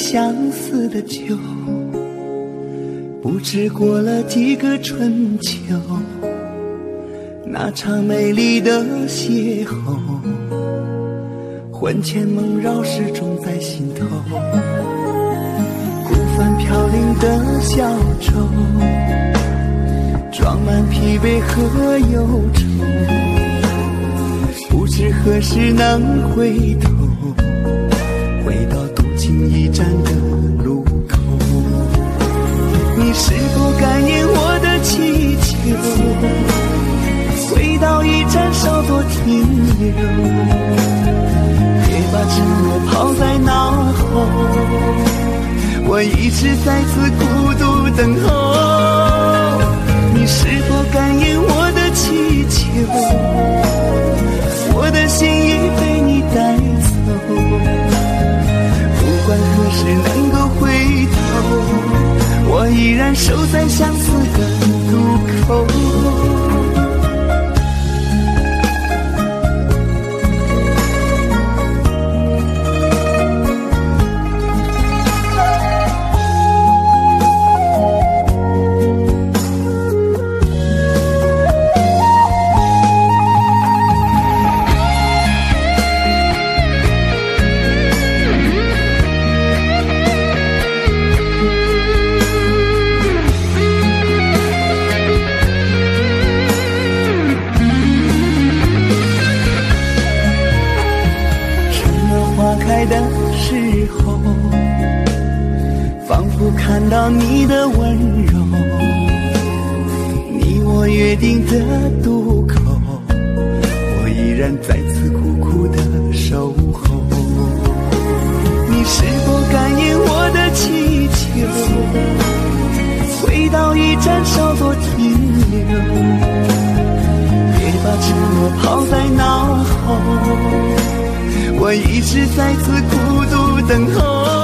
相思的酒，不知过了几个春秋，那场美丽的邂逅，魂牵梦绕始终在心头。孤帆飘零的小舟，装满疲惫和忧愁，不知何时能回头。一站停留，别把承诺抛在脑后。我一直在此孤独等候，你是否感应我的祈求？我的心已被你带走。不管何时能够回头，我依然守在相思的路口。的时候，仿佛看到你的温柔，你我约定的渡口，我依然在此苦苦的守候。你是否感应我的祈求？回到驿站稍作停留，我一直在此孤独等候。